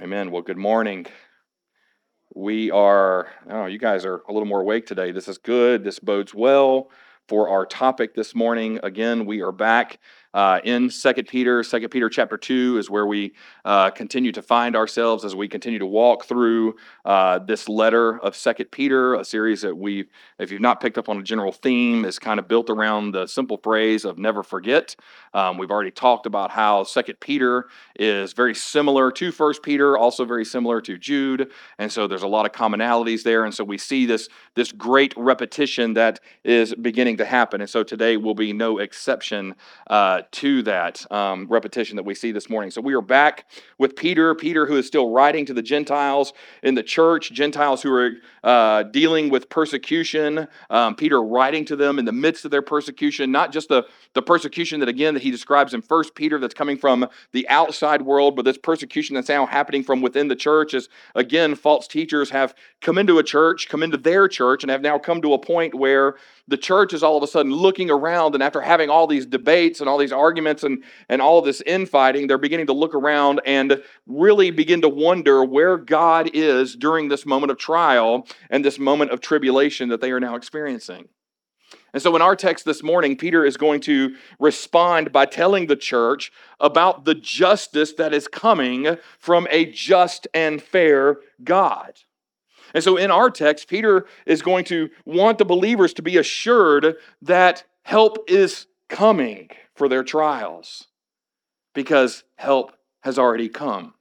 Amen. Well, good morning. We are, oh, you guys are a little more awake today. This is good. This bodes well for our topic this morning. Again, we are back uh, in Second Peter. Second Peter chapter 2 is where we uh, continue to find ourselves as we continue to walk through uh, this letter of Second Peter, a series that we, if you've not picked up on a general theme, is kind of built around the simple phrase of never forget. Um, we've already talked about how Second Peter is very similar to First Peter, also very similar to Jude, and so there's a lot of commonalities there. And so we see this this great repetition that is beginning to happen. And so today will be no exception uh, to that um, repetition that we see this morning. So we are back with Peter, Peter who is still writing to the Gentiles in the church, Gentiles who are uh, dealing with persecution. Um, Peter writing to them in the midst of their persecution, not just the, the persecution that, again, that he describes in First Peter that's coming from the outside world, but this persecution that's now happening from within the church as, again, false teachers have come into a church, come into their church, and have now come to a point where the church is all of a sudden looking around, and after having all these debates and all these arguments and, and all this infighting, they're beginning to look around and really begin to wonder where God is during this moment of trial and this moment of tribulation that they are now experiencing. And so, in our text this morning, Peter is going to respond by telling the church about the justice that is coming from a just and fair God. And so, in our text, Peter is going to want the believers to be assured that help is coming for their trials because help has already come,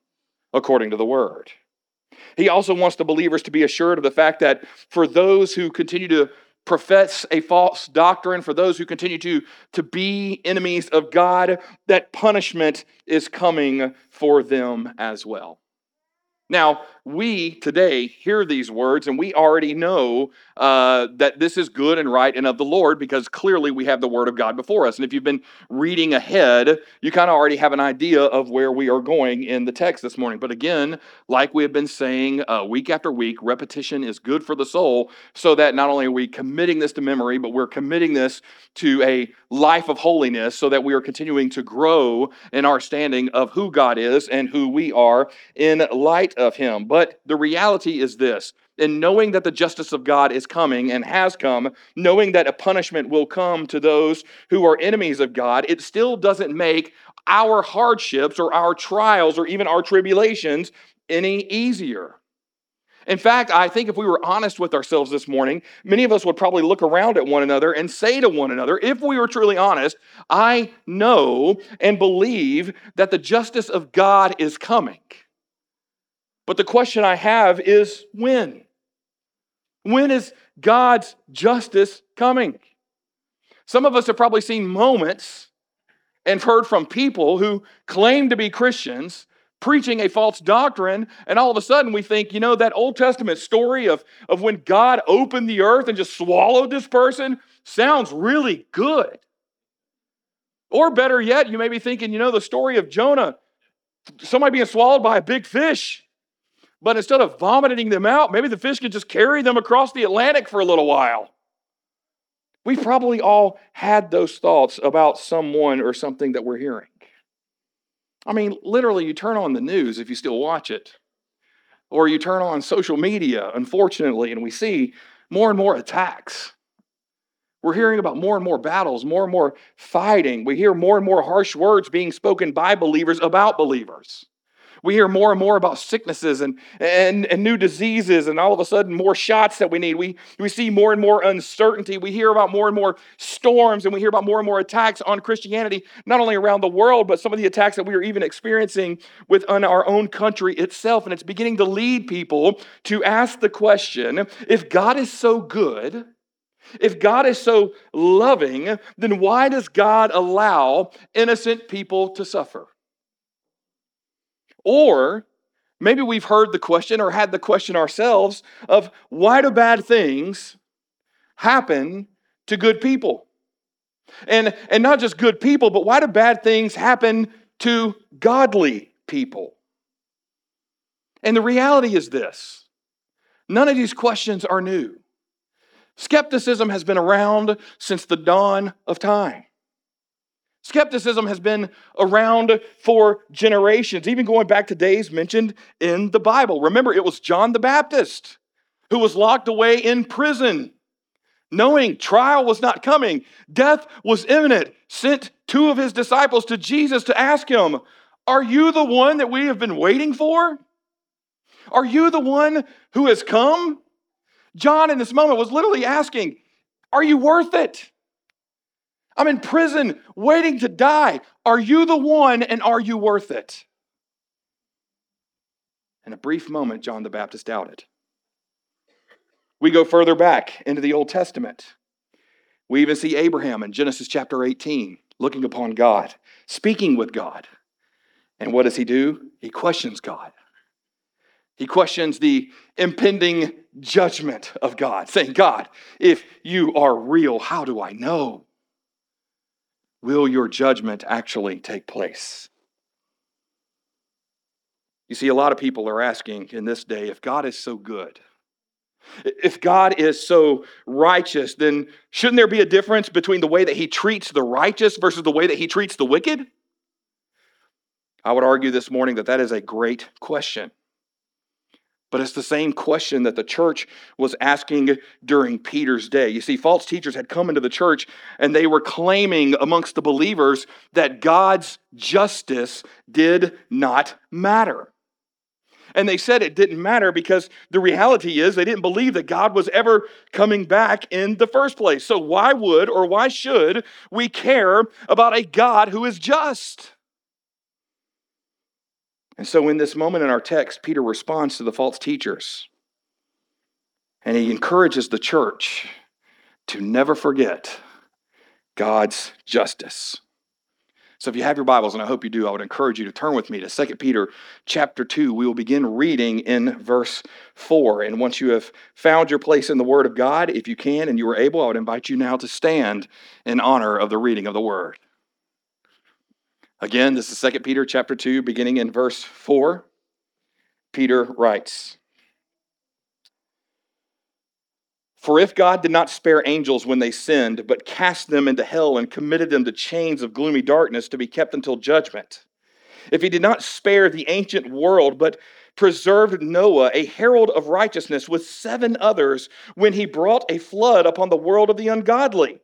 according to the word. He also wants the believers to be assured of the fact that for those who continue to profess a false doctrine, for those who continue to, to be enemies of God, that punishment is coming for them as well. Now, we today hear these words and we already know uh, that this is good and right and of the Lord because clearly we have the Word of God before us. And if you've been reading ahead, you kind of already have an idea of where we are going in the text this morning. But again, like we have been saying uh, week after week, repetition is good for the soul so that not only are we committing this to memory, but we're committing this to a life of holiness so that we are continuing to grow in our standing of who God is and who we are in light of Him. But but the reality is this in knowing that the justice of God is coming and has come, knowing that a punishment will come to those who are enemies of God, it still doesn't make our hardships or our trials or even our tribulations any easier. In fact, I think if we were honest with ourselves this morning, many of us would probably look around at one another and say to one another, if we were truly honest, I know and believe that the justice of God is coming. But the question I have is when? When is God's justice coming? Some of us have probably seen moments and heard from people who claim to be Christians preaching a false doctrine, and all of a sudden we think, you know, that Old Testament story of, of when God opened the earth and just swallowed this person sounds really good. Or better yet, you may be thinking, you know, the story of Jonah, somebody being swallowed by a big fish. But instead of vomiting them out, maybe the fish could just carry them across the Atlantic for a little while. We've probably all had those thoughts about someone or something that we're hearing. I mean, literally, you turn on the news if you still watch it, or you turn on social media, unfortunately, and we see more and more attacks. We're hearing about more and more battles, more and more fighting. We hear more and more harsh words being spoken by believers about believers. We hear more and more about sicknesses and, and, and new diseases, and all of a sudden, more shots that we need. We, we see more and more uncertainty. We hear about more and more storms, and we hear about more and more attacks on Christianity, not only around the world, but some of the attacks that we are even experiencing within our own country itself. And it's beginning to lead people to ask the question if God is so good, if God is so loving, then why does God allow innocent people to suffer? Or maybe we've heard the question or had the question ourselves of why do bad things happen to good people? And, and not just good people, but why do bad things happen to godly people? And the reality is this none of these questions are new. Skepticism has been around since the dawn of time. Skepticism has been around for generations, even going back to days mentioned in the Bible. Remember, it was John the Baptist who was locked away in prison, knowing trial was not coming, death was imminent, sent two of his disciples to Jesus to ask him, Are you the one that we have been waiting for? Are you the one who has come? John, in this moment, was literally asking, Are you worth it? I'm in prison waiting to die. Are you the one and are you worth it? In a brief moment, John the Baptist doubted. We go further back into the Old Testament. We even see Abraham in Genesis chapter 18 looking upon God, speaking with God. And what does he do? He questions God. He questions the impending judgment of God, saying, God, if you are real, how do I know? Will your judgment actually take place? You see, a lot of people are asking in this day if God is so good, if God is so righteous, then shouldn't there be a difference between the way that he treats the righteous versus the way that he treats the wicked? I would argue this morning that that is a great question. But it's the same question that the church was asking during Peter's day. You see, false teachers had come into the church and they were claiming amongst the believers that God's justice did not matter. And they said it didn't matter because the reality is they didn't believe that God was ever coming back in the first place. So, why would or why should we care about a God who is just? And so, in this moment in our text, Peter responds to the false teachers and he encourages the church to never forget God's justice. So if you have your Bibles, and I hope you do, I would encourage you to turn with me to 2 Peter chapter 2. We will begin reading in verse 4. And once you have found your place in the Word of God, if you can and you are able, I would invite you now to stand in honor of the reading of the Word. Again, this is 2 Peter chapter 2, beginning in verse 4. Peter writes, For if God did not spare angels when they sinned, but cast them into hell and committed them to chains of gloomy darkness to be kept until judgment, if he did not spare the ancient world, but preserved Noah, a herald of righteousness, with seven others, when he brought a flood upon the world of the ungodly,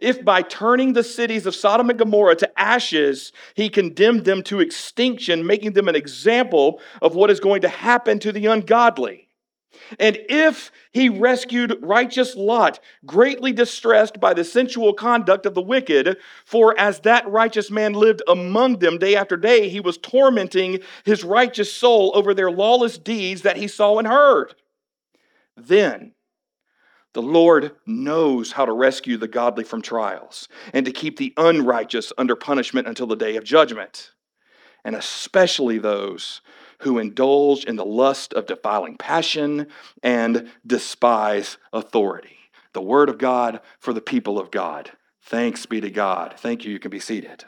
if by turning the cities of Sodom and Gomorrah to ashes, he condemned them to extinction, making them an example of what is going to happen to the ungodly, and if he rescued righteous Lot, greatly distressed by the sensual conduct of the wicked, for as that righteous man lived among them day after day, he was tormenting his righteous soul over their lawless deeds that he saw and heard. Then the Lord knows how to rescue the godly from trials and to keep the unrighteous under punishment until the day of judgment, and especially those who indulge in the lust of defiling passion and despise authority. The word of God for the people of God. Thanks be to God. Thank you. You can be seated.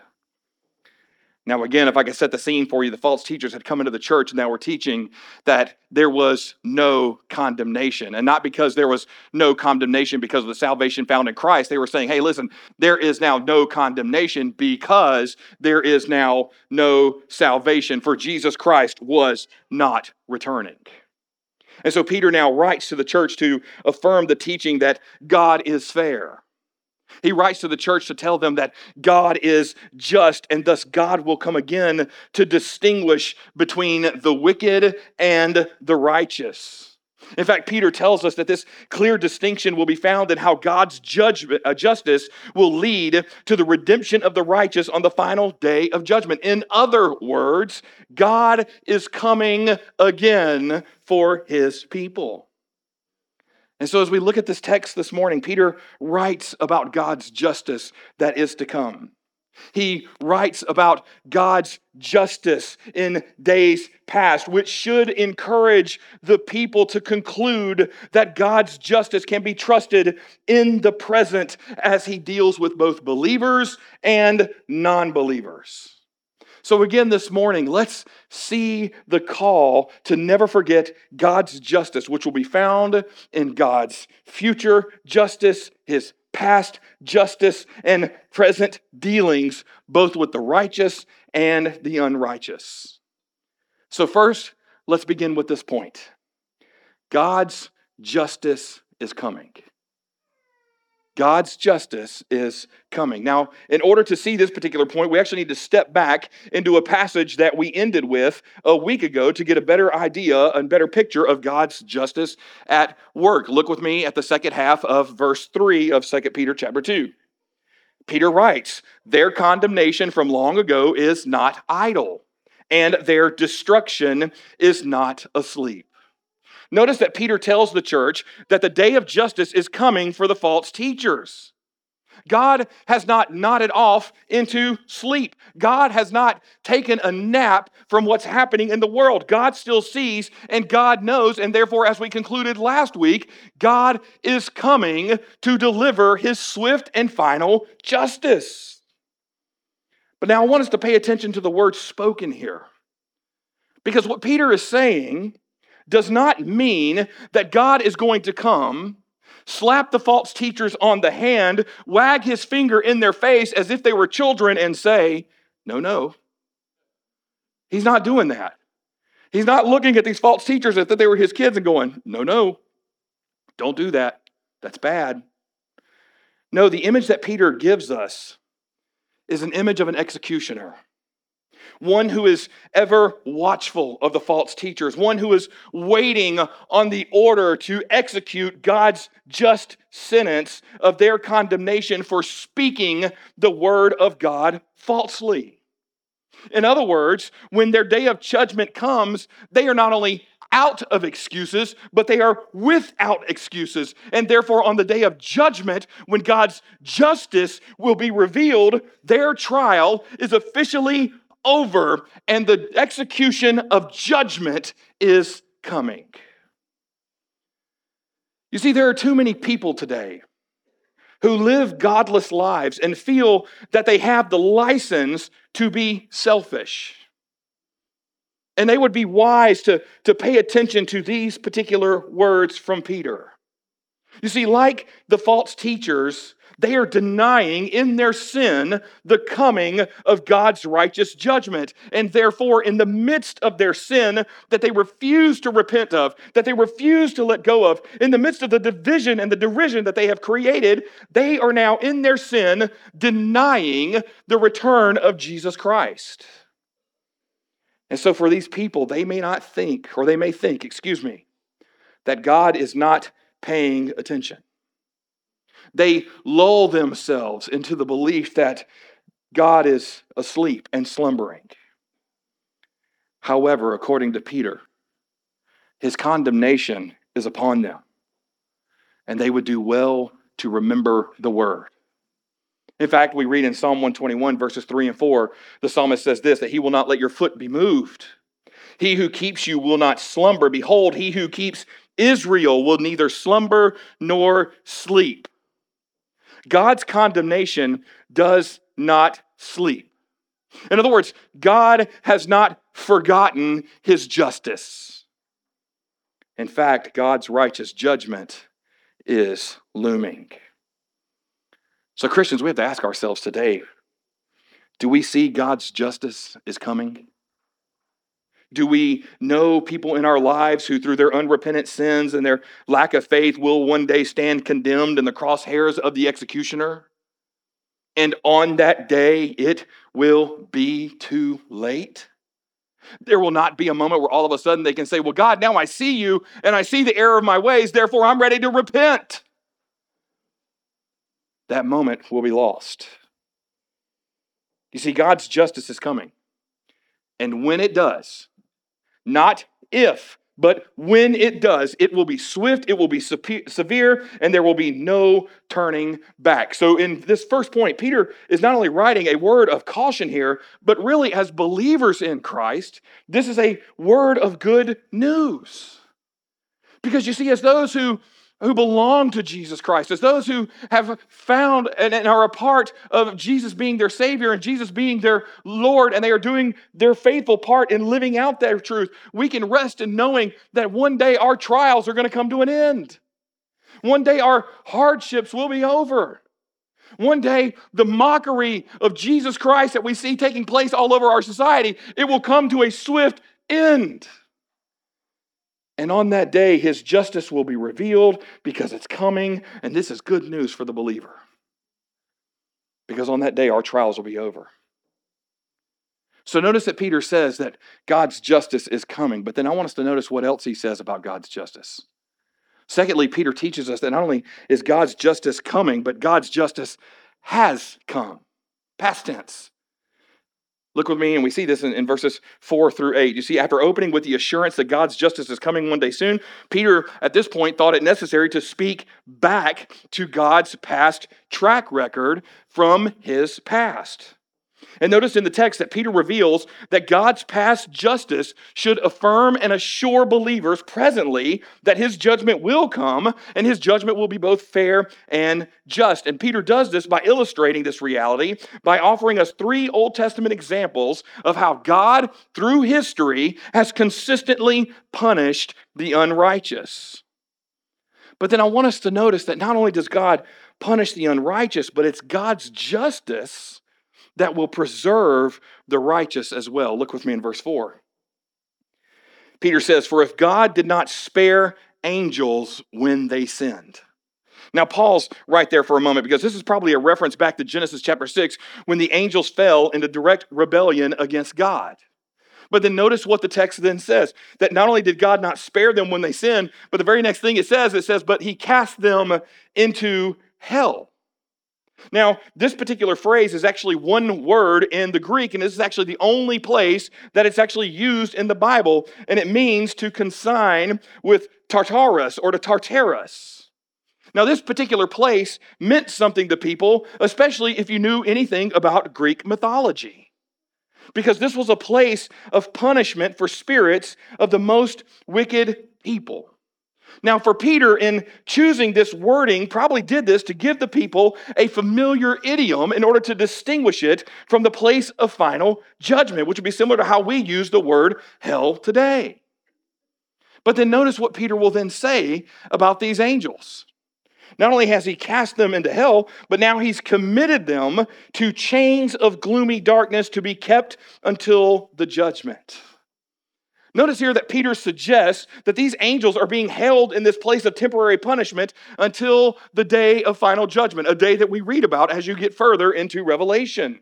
Now, again, if I could set the scene for you, the false teachers had come into the church and now were teaching that there was no condemnation. And not because there was no condemnation because of the salvation found in Christ. They were saying, hey, listen, there is now no condemnation because there is now no salvation, for Jesus Christ was not returning. And so Peter now writes to the church to affirm the teaching that God is fair he writes to the church to tell them that God is just and thus God will come again to distinguish between the wicked and the righteous. In fact, Peter tells us that this clear distinction will be found in how God's judgment, uh, justice will lead to the redemption of the righteous on the final day of judgment. In other words, God is coming again for his people. And so, as we look at this text this morning, Peter writes about God's justice that is to come. He writes about God's justice in days past, which should encourage the people to conclude that God's justice can be trusted in the present as he deals with both believers and non believers. So, again, this morning, let's see the call to never forget God's justice, which will be found in God's future justice, His past justice and present dealings, both with the righteous and the unrighteous. So, first, let's begin with this point God's justice is coming. God's justice is coming. Now, in order to see this particular point, we actually need to step back into a passage that we ended with a week ago to get a better idea and better picture of God's justice at work. Look with me at the second half of verse 3 of 2 Peter chapter 2. Peter writes, Their condemnation from long ago is not idle, and their destruction is not asleep. Notice that Peter tells the church that the day of justice is coming for the false teachers. God has not nodded off into sleep. God has not taken a nap from what's happening in the world. God still sees and God knows. And therefore, as we concluded last week, God is coming to deliver his swift and final justice. But now I want us to pay attention to the words spoken here. Because what Peter is saying does not mean that God is going to come, slap the false teachers on the hand, wag his finger in their face as if they were children, and say, No, no. He's not doing that. He's not looking at these false teachers as if they were his kids and going, No, no, don't do that. That's bad. No, the image that Peter gives us is an image of an executioner one who is ever watchful of the false teachers, one who is waiting on the order to execute God's just sentence of their condemnation for speaking the word of God falsely. In other words, when their day of judgment comes, they are not only out of excuses, but they are without excuses. And therefore, on the day of judgment, when God's justice will be revealed, their trial is officially over and the execution of judgment is coming. You see, there are too many people today who live godless lives and feel that they have the license to be selfish. And they would be wise to, to pay attention to these particular words from Peter. You see, like the false teachers, they are denying in their sin the coming of God's righteous judgment. And therefore, in the midst of their sin that they refuse to repent of, that they refuse to let go of, in the midst of the division and the derision that they have created, they are now in their sin denying the return of Jesus Christ. And so, for these people, they may not think, or they may think, excuse me, that God is not paying attention. They lull themselves into the belief that God is asleep and slumbering. However, according to Peter, his condemnation is upon them, and they would do well to remember the word. In fact, we read in Psalm 121, verses 3 and 4, the psalmist says this that he will not let your foot be moved. He who keeps you will not slumber. Behold, he who keeps Israel will neither slumber nor sleep. God's condemnation does not sleep. In other words, God has not forgotten his justice. In fact, God's righteous judgment is looming. So, Christians, we have to ask ourselves today do we see God's justice is coming? Do we know people in our lives who, through their unrepentant sins and their lack of faith, will one day stand condemned in the crosshairs of the executioner? And on that day, it will be too late. There will not be a moment where all of a sudden they can say, Well, God, now I see you and I see the error of my ways, therefore I'm ready to repent. That moment will be lost. You see, God's justice is coming. And when it does, not if, but when it does, it will be swift, it will be severe, and there will be no turning back. So, in this first point, Peter is not only writing a word of caution here, but really, as believers in Christ, this is a word of good news. Because you see, as those who who belong to Jesus Christ, as those who have found and, are a part of Jesus being their Savior and Jesus being their Lord, and they are doing their faithful part in living out their truth, we can rest in knowing that one day our trials are going to come to an end. One day our hardships will be over. One day, the mockery of Jesus Christ that we see taking place all over our society, it will come to a swift end. And on that day, his justice will be revealed because it's coming, and this is good news for the believer. Because on that day, our trials will be over. So notice that Peter says that God's justice is coming, but then I want us to notice what else he says about God's justice. Secondly, Peter teaches us that not only is God's justice coming, but God's justice has come. Past tense. Look with me, and we see this in, in, verses 4 through 8. You see, after opening with the assurance that God's justice is coming one day soon, Peter at this point thought it necessary to speak back to God's past track record from his past. And notice in the text that Peter reveals that God's past justice should affirm and assure believers presently that his judgment will come and his judgment will be both fair and just. And Peter does this by illustrating this reality by offering us three Old Testament examples of how God, through history, has consistently punished the unrighteous. But then I want us to notice that not only does God punish the unrighteous, but it's God's justice that will preserve the righteous as well. Look with me in verse 4. Peter says, For if God did not spare angels when they sinned. Now, pause right there for a moment because this is probably a reference back to Genesis chapter 6 when the angels fell into direct rebellion against God. But then notice what the text then says that not only did God not spare them when they sinned, but the very next thing it says, it says, but he cast them into hell. Now, this particular phrase is actually one word in the Greek, and this is actually the only place that it's actually used in the Bible, and it means to consign with Tartarus or to Tartarus. Now, this particular place meant something to people, especially if you knew anything about Greek mythology. Because this was a place of punishment for spirits of the most wicked people. Now, for Peter, in choosing this wording, probably did this to give the people a familiar idiom in order to distinguish it from the place of final judgment, which would be similar to how we use the word hell today. But then notice what Peter will then say about these angels. Not only has he cast them into hell, but now he's committed them to chains of gloomy darkness to be kept until the judgment. Notice here that Peter suggests that these angels are being held in this place of temporary punishment until the day of final judgment, a day that we read about as you get further into Revelation.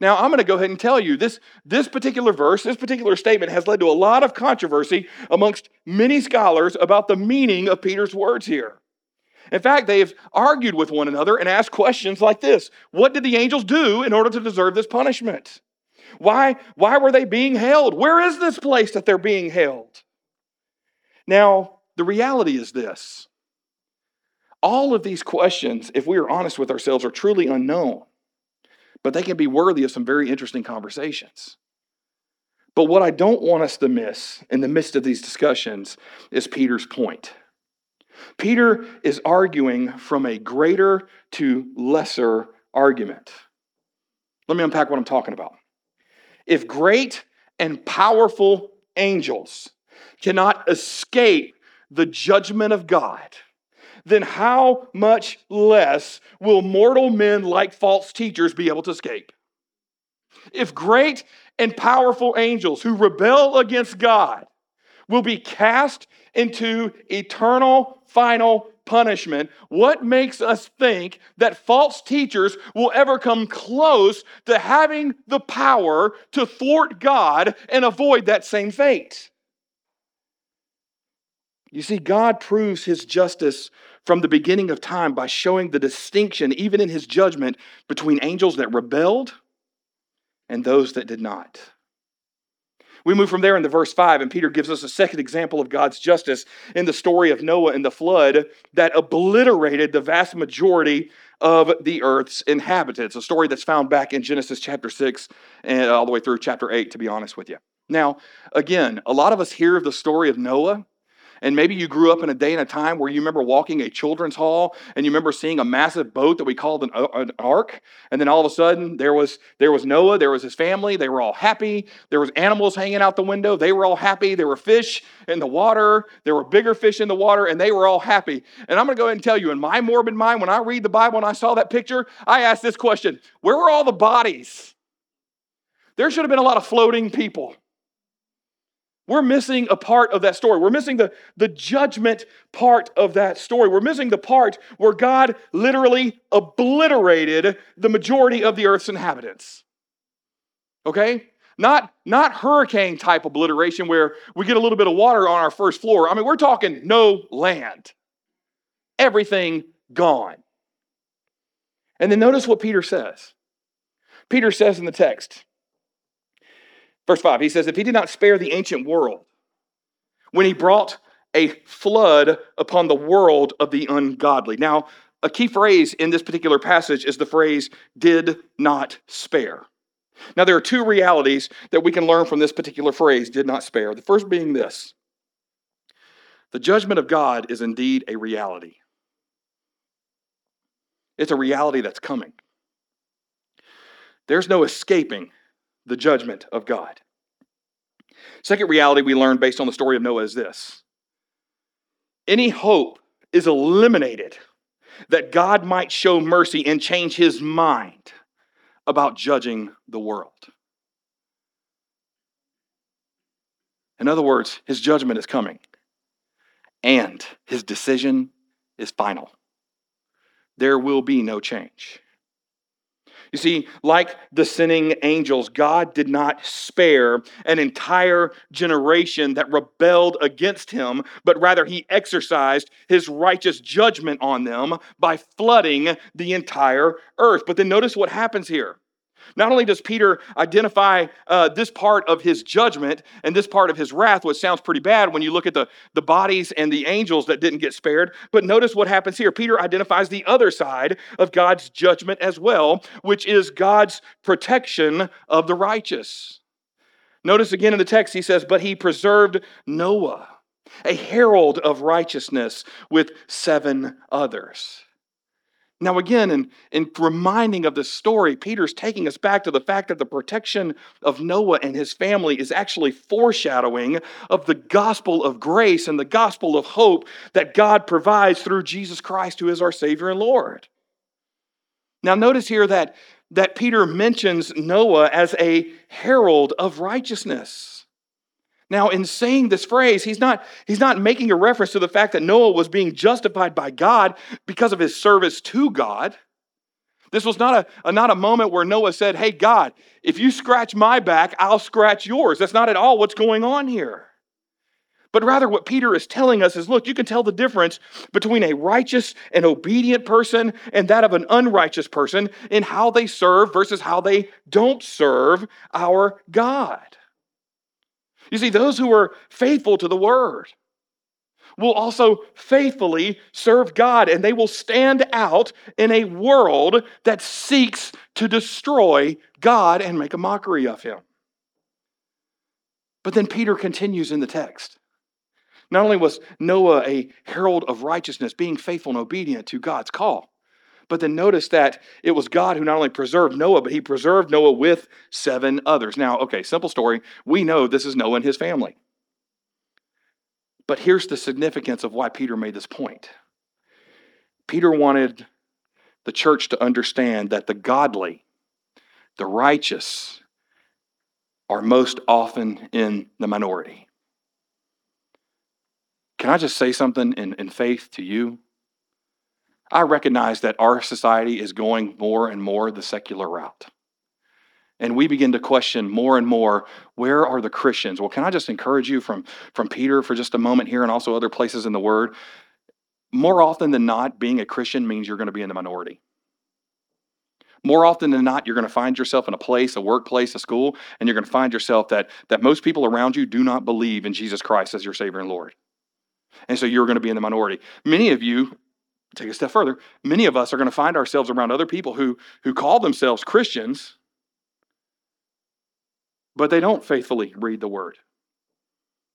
Now, I'm going to go ahead and tell you this, this particular verse, this particular statement has led to a lot of controversy amongst many scholars about the meaning of Peter's words here. In fact, they've argued with one another and asked questions like this What did the angels do in order to deserve this punishment? Why, why were they being held? Where is this place that they're being held? Now, the reality is this all of these questions, if we are honest with ourselves, are truly unknown, but they can be worthy of some very interesting conversations. But what I don't want us to miss in the midst of these discussions is Peter's point. Peter is arguing from a greater to lesser argument. Let me unpack what I'm talking about. If great and powerful angels cannot escape the judgment of God, then how much less will mortal men like false teachers be able to escape? If great and powerful angels who rebel against God will be cast into eternal final punishment, what makes us think that false teachers will ever come close to having the power to thwart God and avoid that same fate? You see, God proves his justice from the beginning of time by showing the distinction, even in his judgment, between angels that rebelled and those that did not. We move from there into verse 5, and Peter gives us a second example of God's justice in the story of Noah and the flood that obliterated the vast majority of the earth's inhabitants. A story that's found back in Genesis chapter 6 and all the way through chapter 8, to be honest with you. Now, again, a lot of us hear of the story of Noah, And maybe you grew up in a day and a time where you remember walking a children's hall and you remember seeing a massive boat that we called an, uh, an, ark. And then all of a sudden there was, there was Noah, there was his family, they were all happy. There was animals hanging out the window, they were all happy. There were fish in the water, there were bigger fish in the water, and they were all happy. And I'm to go ahead and tell you, in my morbid mind, when I read the Bible and I saw that picture, I asked this question Where were all the bodies? There should have been a lot of floating people. We're missing a part of that story. We're missing the, the judgment part of that story. We're missing the part where God literally obliterated the majority of the earth's inhabitants. Okay? Not, not hurricane type obliteration where we get a little bit of water on our first floor. I mean, we're talking no land. Everything gone. And then notice what Peter says. Peter says in the text, Verse 5, he says, If he did not spare the ancient world, when he brought a flood upon the world of the ungodly. Now, a key phrase in this particular passage is the phrase, did not spare. Now, there are two realities that we can learn from this particular phrase, did not spare. The first being this the judgment of God is indeed a reality, it's a reality that's coming. There's no escaping the judgment of God. Second reality we learned based on the story of Noah is this any hope is eliminated that God might show mercy and change his mind about judging the world. In other words, his judgment is coming, and his decision is final. There will be no change. You see, like the sinning angels, God did not spare an entire generation that rebelled against him, but rather he exercised his righteous judgment on them by flooding the entire earth. But then notice what happens here. Not only does Peter identify uh, this part of his judgment and this part of his wrath, which sounds pretty bad when you look at the, the bodies and the angels that didn't get spared, but notice what happens here. Peter identifies the other side of God's judgment as well, which is God's protection of the righteous. Notice again in the text, he says, But he preserved Noah, a herald of righteousness, with seven others. Now, again, in, in reminding of this story, Peter's taking us back to the fact that the protection of Noah and his family is actually foreshadowing of the gospel of grace and the gospel of hope that God provides through Jesus Christ, who is our Savior and Lord. Now, notice here that, that Peter mentions Noah as a herald of righteousness. Now, in saying this phrase, he's not, he's not making a reference to the fact that Noah was being justified by God because of his service to God. This was not a, a, not a moment where Noah said, Hey, God, if you scratch my back, I'll scratch yours. That's not at all what's going on here. But rather, what Peter is telling us is look, you can tell the difference between a righteous and obedient person and that of an unrighteous person in how they serve versus how they don't serve our God. You see, those who are faithful to the word will also faithfully serve God, and they will stand out in a world that seeks to destroy God and make a mockery of him. But then Peter continues in the text. Not only was Noah a herald of righteousness, being faithful and obedient to God's call, but then notice that it was God who not only preserved Noah, but he preserved Noah with seven others. Now, okay, simple story. We know this is Noah and his family. But here's the significance of why Peter made this point. Peter wanted the church to understand that the godly, the righteous, are most often in the minority. Can I just say something in, in faith to you? I recognize that our society is going more and more the secular route. And we begin to question more and more where are the Christians? Well, can I just encourage you from, from Peter for just a moment here and also other places in the Word? More often than not, being a Christian means you're going to be in the minority. More often than not, you're going to find yourself in a place, a workplace, a school, and you're going to find yourself that, that most people around you do not believe in Jesus Christ as your Savior and Lord. And so you're going to be in the minority. Many of you take a step further. Many of us are going to find ourselves around other people who, who call themselves Christians, but they don't faithfully read the word.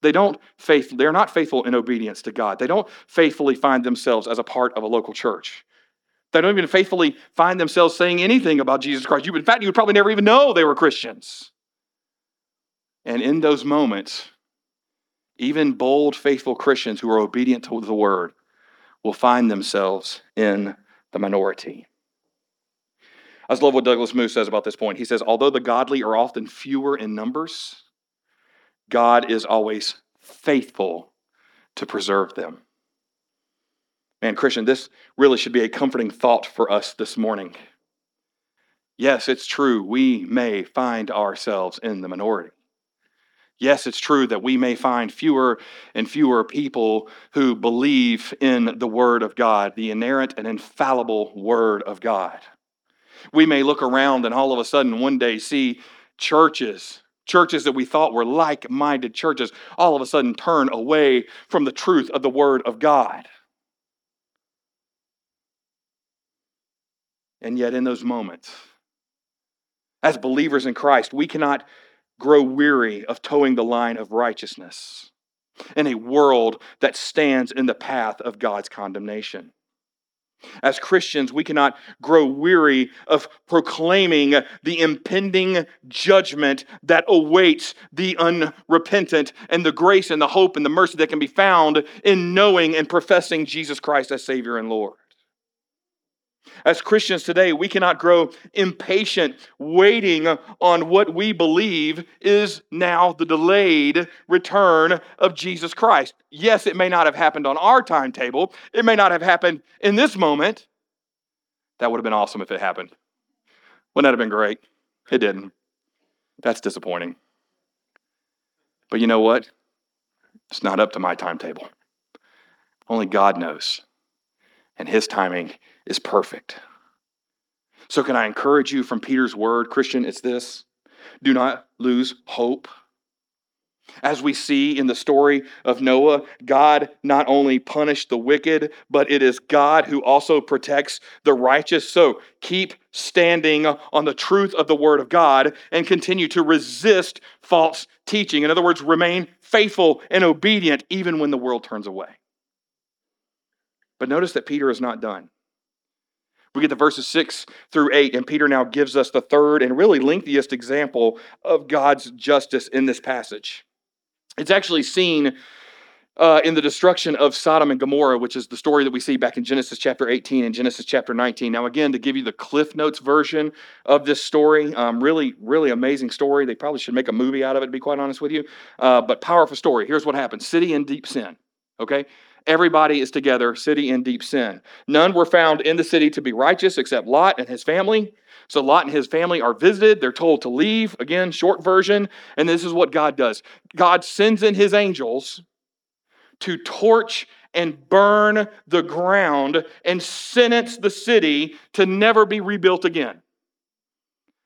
They don't faith, they're not faithful in obedience to God. They don't faithfully find themselves as a part of a local church. They don't even faithfully find themselves saying anything about Jesus Christ. You, in fact, you would probably never even know they were Christians. And in those moments, even bold, faithful Christians who are obedient to the word will find themselves in the minority. I love what Douglas Moo says about this point. He says, although the godly are often fewer in numbers, God is always faithful to preserve them. Man, Christian, this really should be a comforting thought for us this morning. Yes, it's true, we may find ourselves in the minority. Yes, it's true that we may find fewer and fewer people who believe in the Word of God, the inerrant and infallible Word of God. We may look around and all of a sudden one day see churches, churches that we thought were like minded churches, all of a sudden turn away from the truth of the Word of God. And yet, in those moments, as believers in Christ, we cannot grow weary of toeing the line of righteousness in a world that stands in the path of God's condemnation. As Christians, we cannot grow weary of proclaiming the impending judgment that awaits the unrepentant and the grace and the hope and the mercy that can be found in knowing and professing Jesus Christ as Savior and Lord. As Christians today, we cannot grow impatient waiting on what we believe is now the delayed return of Jesus Christ. Yes, it may not have happened on our timetable, it may not have happened in this moment. That would have been awesome if it happened. Wouldn't that have been great? It didn't. That's disappointing. But you know what? It's not up to my timetable. Only God knows. And His timing is perfect. So, can I encourage you from Peter's word, Christian? It's this do not lose hope. As we see in the story of Noah, God not only punished the wicked, but it is God who also protects the righteous. So keep standing on the truth of the Word of God and continue to resist false teaching. In other words, remain faithful and obedient even when the world turns away. But notice that Peter is not done. We get to verses 6 through 8, and Peter now gives us the third and really lengthiest example of God's justice in this passage. It's actually seen uh, in the destruction of Sodom and Gomorrah, which is the story that we see back in Genesis chapter 18 and Genesis chapter 19. Now, again, to give you the Cliff Notes version of this story, um, really, really amazing story. They probably should make a movie out of it, to be quite honest with you. Uh, but powerful story. Here's what happened City in deep sin. Okay? Everybody is together, city in deep sin. None were found in the city to be righteous except Lot and his family. So Lot and his family are visited. They're told to leave. Again, short version. And this is what God does God sends in his angels to torch and burn the ground and sentence the city to never be rebuilt again.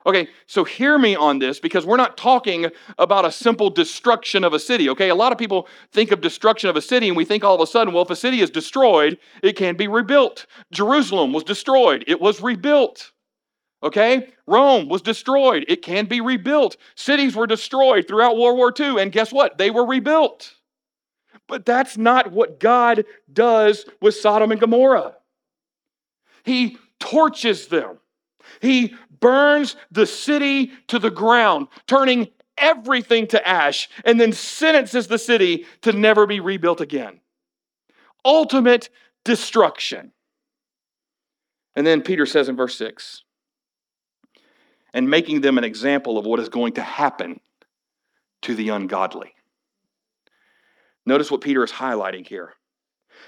Okay, so hear me on this because we're not talking about a simple destruction of a city, okay? A lot of people think of destruction of a city and we think all of a sudden, well, if a city is destroyed, it can be rebuilt. Jerusalem was destroyed, it was rebuilt. Okay? Rome was destroyed, it can be rebuilt. Cities were destroyed throughout World War II, and guess what? They were rebuilt. But that's not what God does with Sodom and Gomorrah. He torches them. He burns the city to the ground, turning everything to ash, and then sentences the city to never be rebuilt again. Ultimate destruction. And then Peter says in verse 6 and making them an example of what is going to happen to the ungodly. Notice what Peter is highlighting here.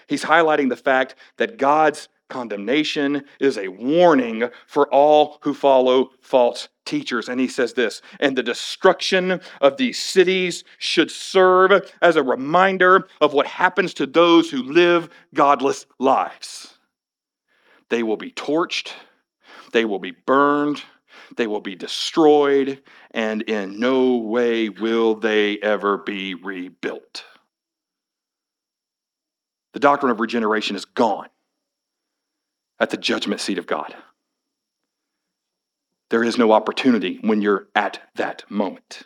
He's highlighting the fact that God's condemnation is a warning for all who follow false teachers. And he says this, and the destruction of these cities should serve as a reminder of what happens to those who live godless lives. They will be torched, they will be burned, they will be destroyed, and in no way will they ever be rebuilt. The doctrine of regeneration is gone at the judgment seat of God. There is no opportunity when you're at that moment.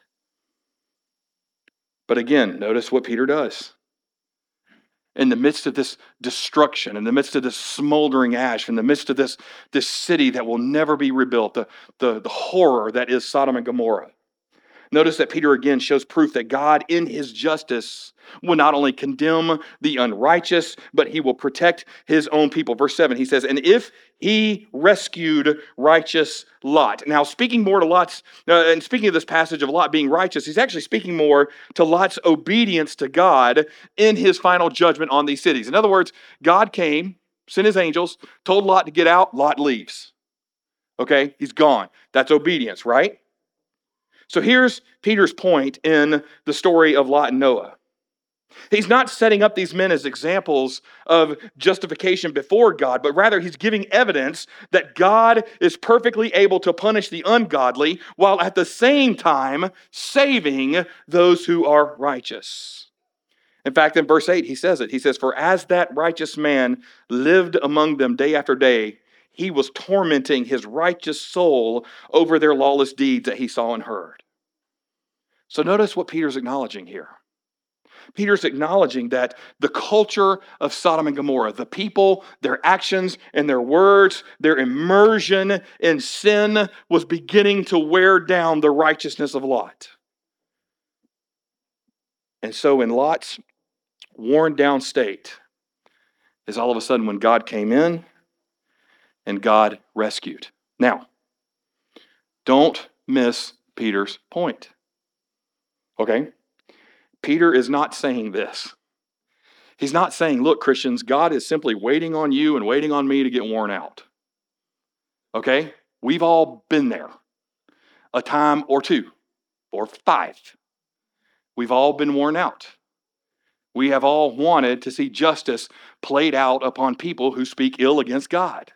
But again, notice what Peter does. In the midst of this destruction, in the midst of this smoldering ash, in the midst of this, this city that will never be rebuilt, the, the, the horror that is Sodom and Gomorrah, Notice that Peter again shows proof that God, in his justice, will not only condemn the unrighteous, but he will protect his own people. Verse 7, he says, And if he rescued righteous Lot. Now, speaking more to Lot's, uh, and speaking of this passage of Lot being righteous, he's actually speaking more to Lot's obedience to God in his final judgment on these cities. In other words, God came, sent his angels, told Lot to get out, Lot leaves. Okay, he's gone. That's obedience, right? So here's Peter's point in the story of Lot and Noah. He's not setting up these men as examples of justification before God, but rather he's giving evidence that God is perfectly able to punish the ungodly while at the same time saving those who are righteous. In fact, in verse 8, he says it. He says, For as that righteous man lived among them day after day, he was tormenting his righteous soul over their lawless deeds that he saw and heard. So notice what Peter's acknowledging here. Peter's acknowledging that the culture of Sodom and Gomorrah, the people, their actions, and their words, their immersion in sin was beginning to wear down the righteousness of Lot. And so, in Lot's worn down state, is all of a sudden when God came in and God rescued. Now, don't miss Peter's point. Okay? Peter is not saying this. He's not saying, look, Christians, God is simply waiting on you and waiting on me to get worn out. Okay? We've all been there a time or two or five. We've all been worn out. We have all wanted to see justice played out upon people who speak ill against God.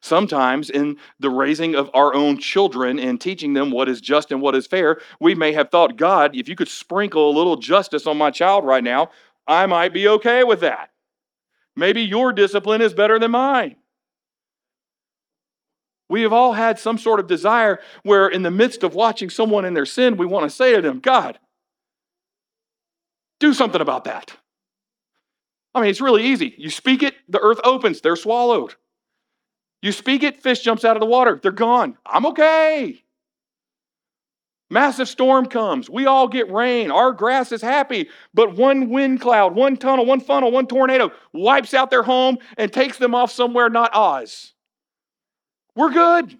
Sometimes, in the raising of our own children and teaching them what is just and what is fair, we may have thought, God, if you could sprinkle a little justice on my child right now, I might be okay with that. Maybe your discipline is better than mine. We have all had some sort of desire where, in the midst of watching someone in their sin, we want to say to them, God, do something about that. I mean, it's really easy. You speak it, the earth opens, they're swallowed. You speak it, fish jumps out of the water. They're gone. I'm okay. Massive storm comes. We all get rain. Our grass is happy. But one wind cloud, one tunnel, one funnel, one tornado wipes out their home and takes them off somewhere not Oz. We're good.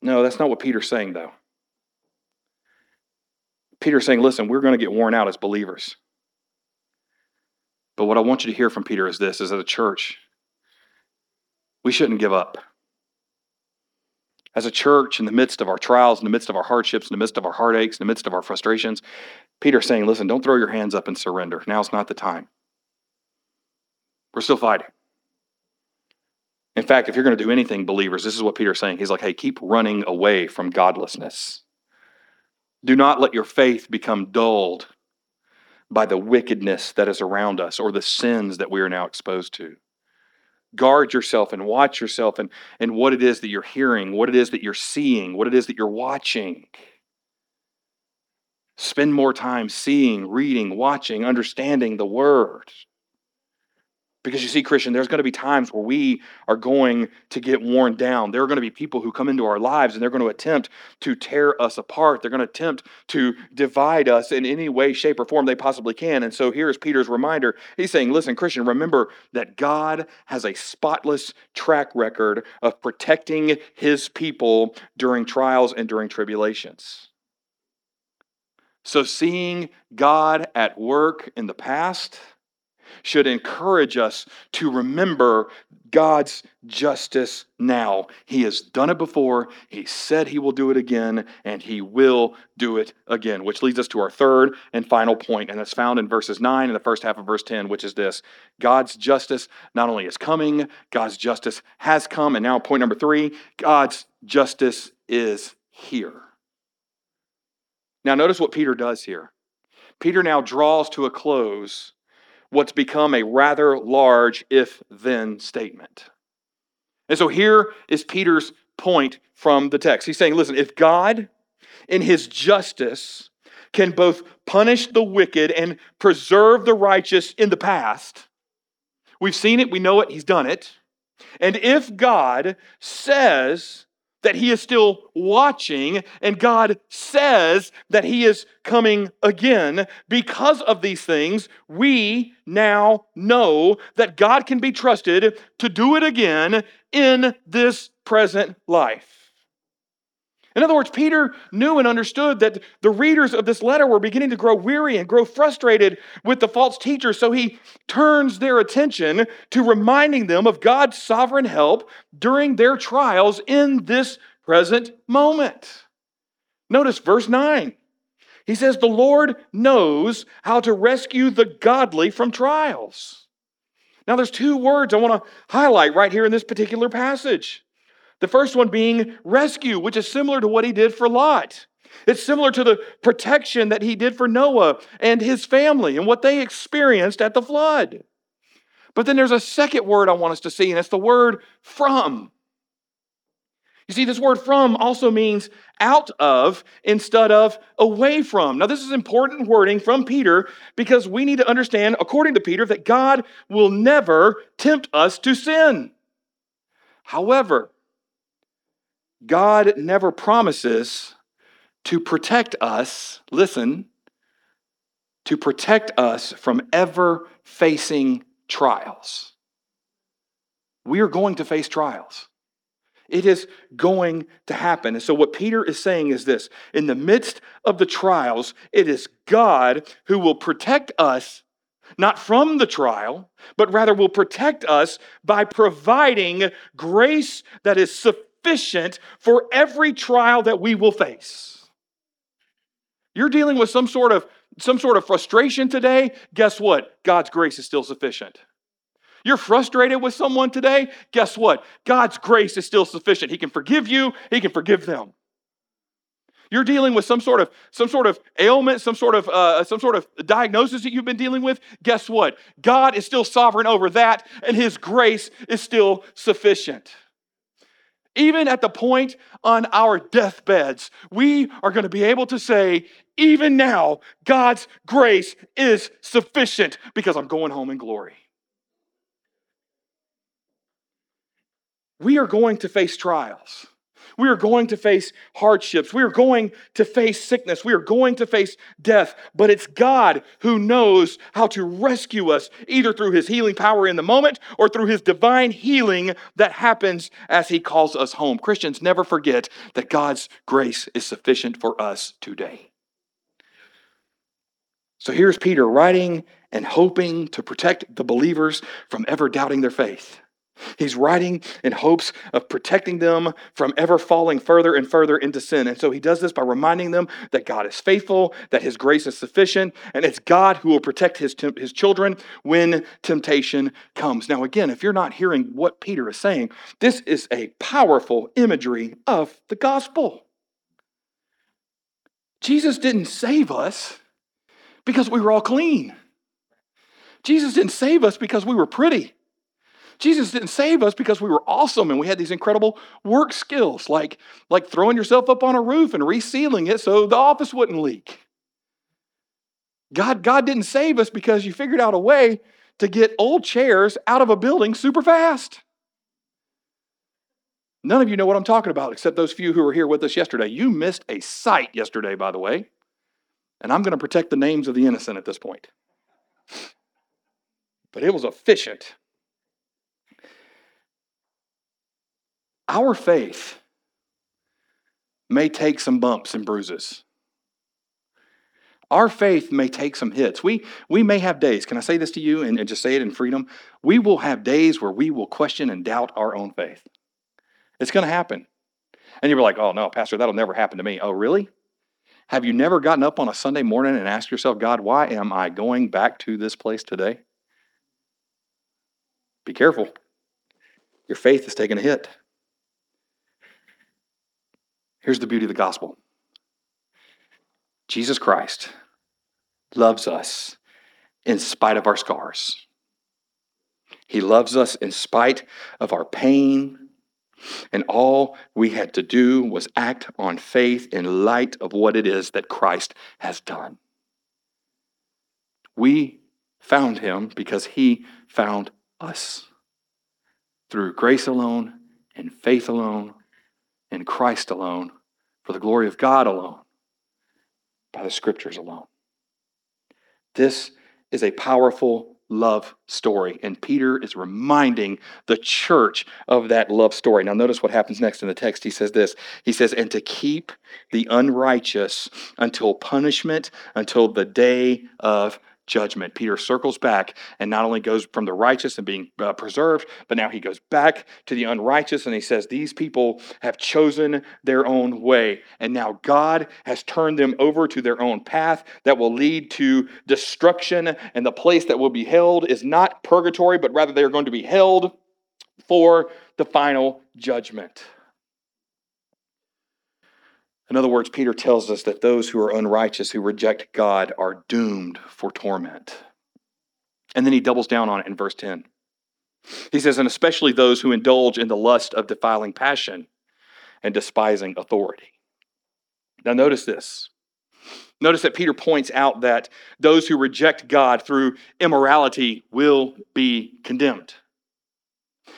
No, that's not what Peter's saying, though. Peter's saying, listen, we're going to get worn out as believers. But what I want you to hear from Peter is this is as a church, we shouldn't give up. As a church, in the midst of our trials, in the midst of our hardships, in the midst of our heartaches, in the midst of our frustrations, Peter's saying, listen, don't throw your hands up and surrender. Now's not the time. We're still fighting. In fact, if you're going to do anything, believers, this is what Peter's saying. He's like, hey, keep running away from godlessness. Do not let your faith become dulled by the wickedness that is around us or the sins that we are now exposed to. Guard yourself and watch yourself and, and what it is that you're hearing, what it is that you're seeing, what it is that you're watching. Spend more time seeing, reading, watching, understanding the Word. Because you see, Christian, there's going to be times where we are going to get worn down. There are going to be people who come into our lives and they're going to attempt to tear us apart. They're going to attempt to divide us in any way, shape, or form they possibly can. And so here's Peter's reminder. He's saying, Listen, Christian, remember that God has a spotless track record of protecting his people during trials and during tribulations. So seeing God at work in the past, should encourage us to remember God's justice now. He has done it before, He said He will do it again, and He will do it again, which leads us to our third and final point, and that's found in verses 9 and the first half of verse 10, which is this God's justice not only is coming, God's justice has come, and now point number three God's justice is here. Now, notice what Peter does here. Peter now draws to a close what's become a rather large if then statement. And so here is Peter's point from the text. He's saying, listen, if God, in his justice, can both punish the wicked and preserve the righteous in the past, we've seen it, we know it, he's done it. And if God says that he is still watching and God says that he is coming again. Because of these things, we now know that God can be trusted to do it again in this present life. In other words, Peter knew and understood that the readers of this letter were beginning to grow weary and grow frustrated with the false teachers, so he turns their attention to reminding them of God's sovereign help during their trials in this present moment. Notice verse 9. He says, The Lord knows how to rescue the godly from trials. Now, there's two words I want to highlight right here in this particular passage. The first one being rescue, which is similar to what he did for Lot. It's similar to the protection that he did for Noah and his family and what they experienced at the flood. But then there's a second word I want us to see, and it's the word from. You see, this word from also means out of instead of away from. Now, this is important wording from Peter because we need to understand, according to Peter, that God will never tempt us to sin. However, God never promises to protect us, listen, to protect us from ever facing trials. We are going to face trials. It is going to happen. And so, what Peter is saying is this in the midst of the trials, it is God who will protect us not from the trial, but rather will protect us by providing grace that is sufficient sufficient for every trial that we will face. You're dealing with some sort of some sort of frustration today, guess what? God's grace is still sufficient. You're frustrated with someone today, guess what? God's grace is still sufficient. He can forgive you, he can forgive them. You're dealing with some sort of some sort of ailment, some sort of uh, some sort of diagnosis that you've been dealing with. Guess what? God is still sovereign over that, and His grace is still sufficient. Even at the point on our deathbeds, we are going to be able to say, even now, God's grace is sufficient because I'm going home in glory. We are going to face trials. We are going to face hardships. We are going to face sickness. We are going to face death. But it's God who knows how to rescue us, either through his healing power in the moment or through his divine healing that happens as he calls us home. Christians never forget that God's grace is sufficient for us today. So here's Peter writing and hoping to protect the believers from ever doubting their faith. He's writing in hopes of protecting them from ever falling further and further into sin. And so he does this by reminding them that God is faithful, that his grace is sufficient, and it's God who will protect his, his children when temptation comes. Now, again, if you're not hearing what Peter is saying, this is a powerful imagery of the gospel. Jesus didn't save us because we were all clean. Jesus didn't save us because we were pretty. Jesus didn't save us because we were awesome and we had these incredible work skills, like, like throwing yourself up on a roof and resealing it so the office wouldn't leak. God, God didn't save us because you figured out a way to get old chairs out of a building super fast. None of you know what I'm talking about except those few who were here with us yesterday. You missed a sight yesterday, by the way. And I'm going to protect the names of the innocent at this point. But it was efficient. Our faith may take some bumps and bruises. Our faith may take some hits. We, we may have days, can I say this to you and, and just say it in freedom? We will have days where we will question and doubt our own faith. It's going to happen. And you're like, oh no, Pastor, that'll never happen to me. Oh, really? Have you never gotten up on a Sunday morning and asked yourself, God, why am I going back to this place today? Be careful. Your faith is taking a hit. Here's the beauty of the gospel Jesus Christ loves us in spite of our scars. He loves us in spite of our pain. And all we had to do was act on faith in light of what it is that Christ has done. We found him because he found us through grace alone and faith alone in Christ alone for the glory of God alone by the scriptures alone. This is a powerful love story. And Peter is reminding the church of that love story. Now, notice what happens next in the text. He says this He says, And to keep the unrighteous until punishment, until the day of judgment. Peter circles back and not only goes from the righteous and being uh, preserved, but now he goes back to the unrighteous and he says, These people have chosen their own way. And now God has turned them over to their own path that will lead to destruction. And the place that will be held is not purgatory, but rather they are going to be held for the final judgment. In other words, Peter tells us that those who are unrighteous, who reject God, are doomed for torment. And then he doubles down on it in verse 10. He says, and especially those who indulge in the lust of defiling passion and despising authority. Now, notice this. Notice that Peter points out that those who reject God through immorality will be condemned.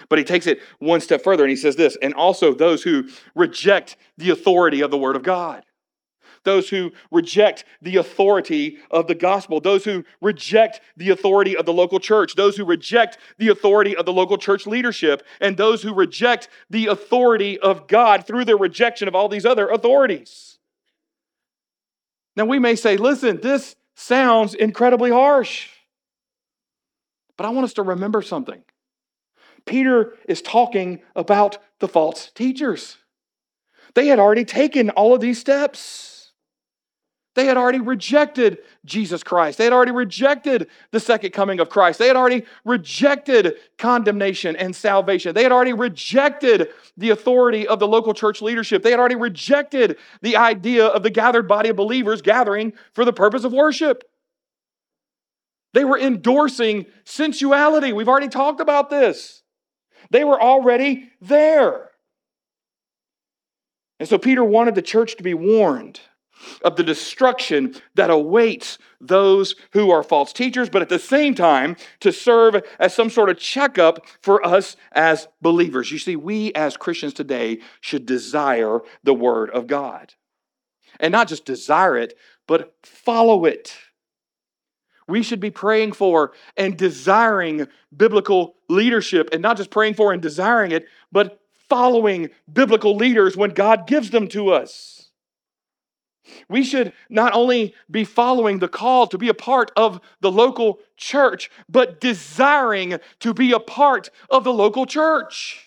But he takes it one step further and he says this, and also those who reject the authority of the Word of God. Those who reject the authority of the gospel, those who reject the authority of the local church, those who reject the authority of the local church leadership, and those who reject the authority of God through their rejection of all these other authorities. Now, we may say, listen, this sounds incredibly harsh. But I want us to remember something. Peter is talking about the false teachers. They had already taken all of these steps. They had already rejected Jesus Christ. They had already rejected the second coming of Christ. They had already rejected condemnation and salvation. They had already rejected the authority of the local church leadership. They had already rejected the idea of the gathered body of believers gathering for the purpose of worship. They were endorsing sensuality. We've already talked about this. They were already there. And so Peter wanted the church to be warned of the destruction that awaits those who are false teachers, but at the same time to serve as some sort of checkup for us as believers. You see, we as Christians today should desire the Word of God. And not just desire it, but follow it we should be praying for and desiring biblical leadership, and not just praying for and desiring it, but following biblical leaders when God gives them to us. We should not only be following the call to be a part of the local church, but desiring to be a part of the local church.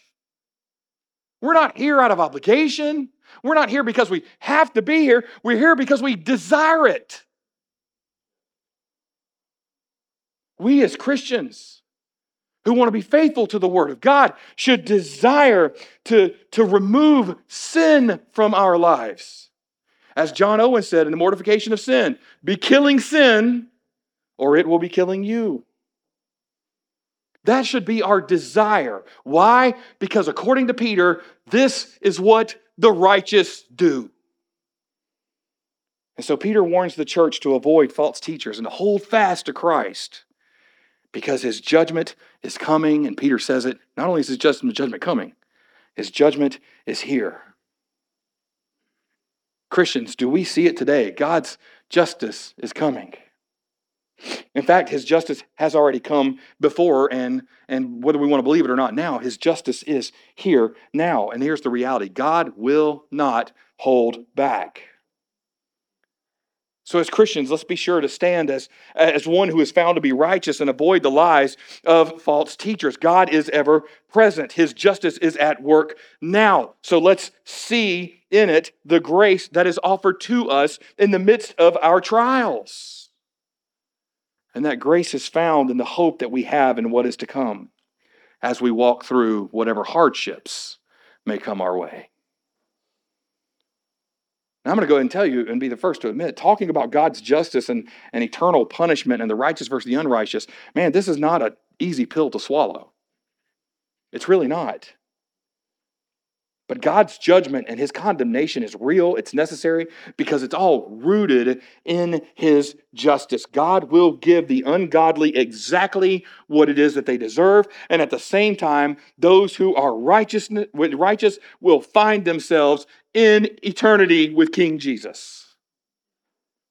We're not here out of obligation. We're not here because we have to be here. We're here because we desire it. We as Christians who want to be faithful to the Word of God should desire to, to remove sin from our lives. As John Owen said in the mortification of sin, be killing sin or it will be killing you. That should be our desire. Why? Because according to Peter, this is what the righteous do. And so Peter warns the church to avoid false teachers and to hold fast to Christ because his judgment is coming. And Peter says it not only is his judgment coming, his judgment is here. Christians, do we see it today? God's justice is coming. In fact, his justice has already come before, and, and whether we want to believe it or not now, his justice is here now. And here's the reality God will not hold back. So, as Christians, let's be sure to stand as, as one who is found to be righteous and avoid the lies of false teachers. God is ever present, His justice is at work now. So, let's see in it the grace that is offered to us in the midst of our trials. And that grace is found in the hope that we have in what is to come as we walk through whatever hardships may come our way. Now, I'm going to go ahead and tell you and be the first to admit, talking about God's justice and, and eternal punishment and the righteous versus the unrighteous, man, this is not an easy pill to swallow. It's really not. But God's judgment and his condemnation is real, it's necessary because it's all rooted in his justice. God will give the ungodly exactly what it is that they deserve, and at the same time, those who are righteous, righteous will find themselves in eternity with King Jesus.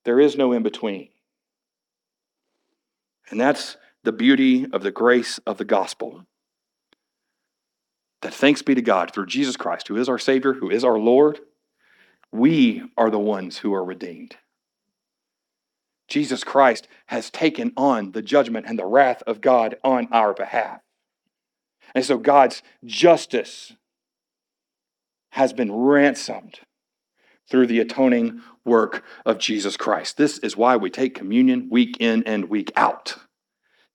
There is no in between. And that's the beauty of the grace of the gospel that thanks be to God through Jesus Christ, who is our Savior, who is our Lord, we are the ones who are redeemed. Jesus Christ has taken on the judgment and the wrath of God on our behalf. And so God's justice has been ransomed through the atoning work of Jesus Christ. This is why we take communion week in and week out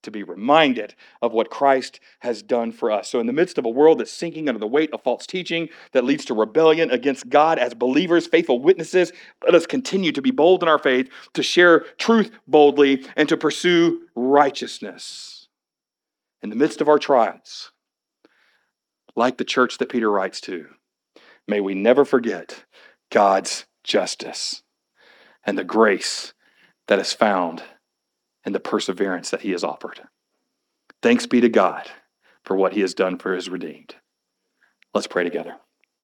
to be reminded of what Christ has done for us. So, in the midst of a world that's sinking under the weight of false teaching that leads to rebellion against God as believers, faithful witnesses, let us continue to be bold in our faith, to share truth boldly, and to pursue righteousness. In the midst of our trials, like the church that Peter writes to, may we never forget God's justice and the grace that is found and the perseverance that he has offered. Thanks be to God for what he has done for his redeemed. Let's pray together.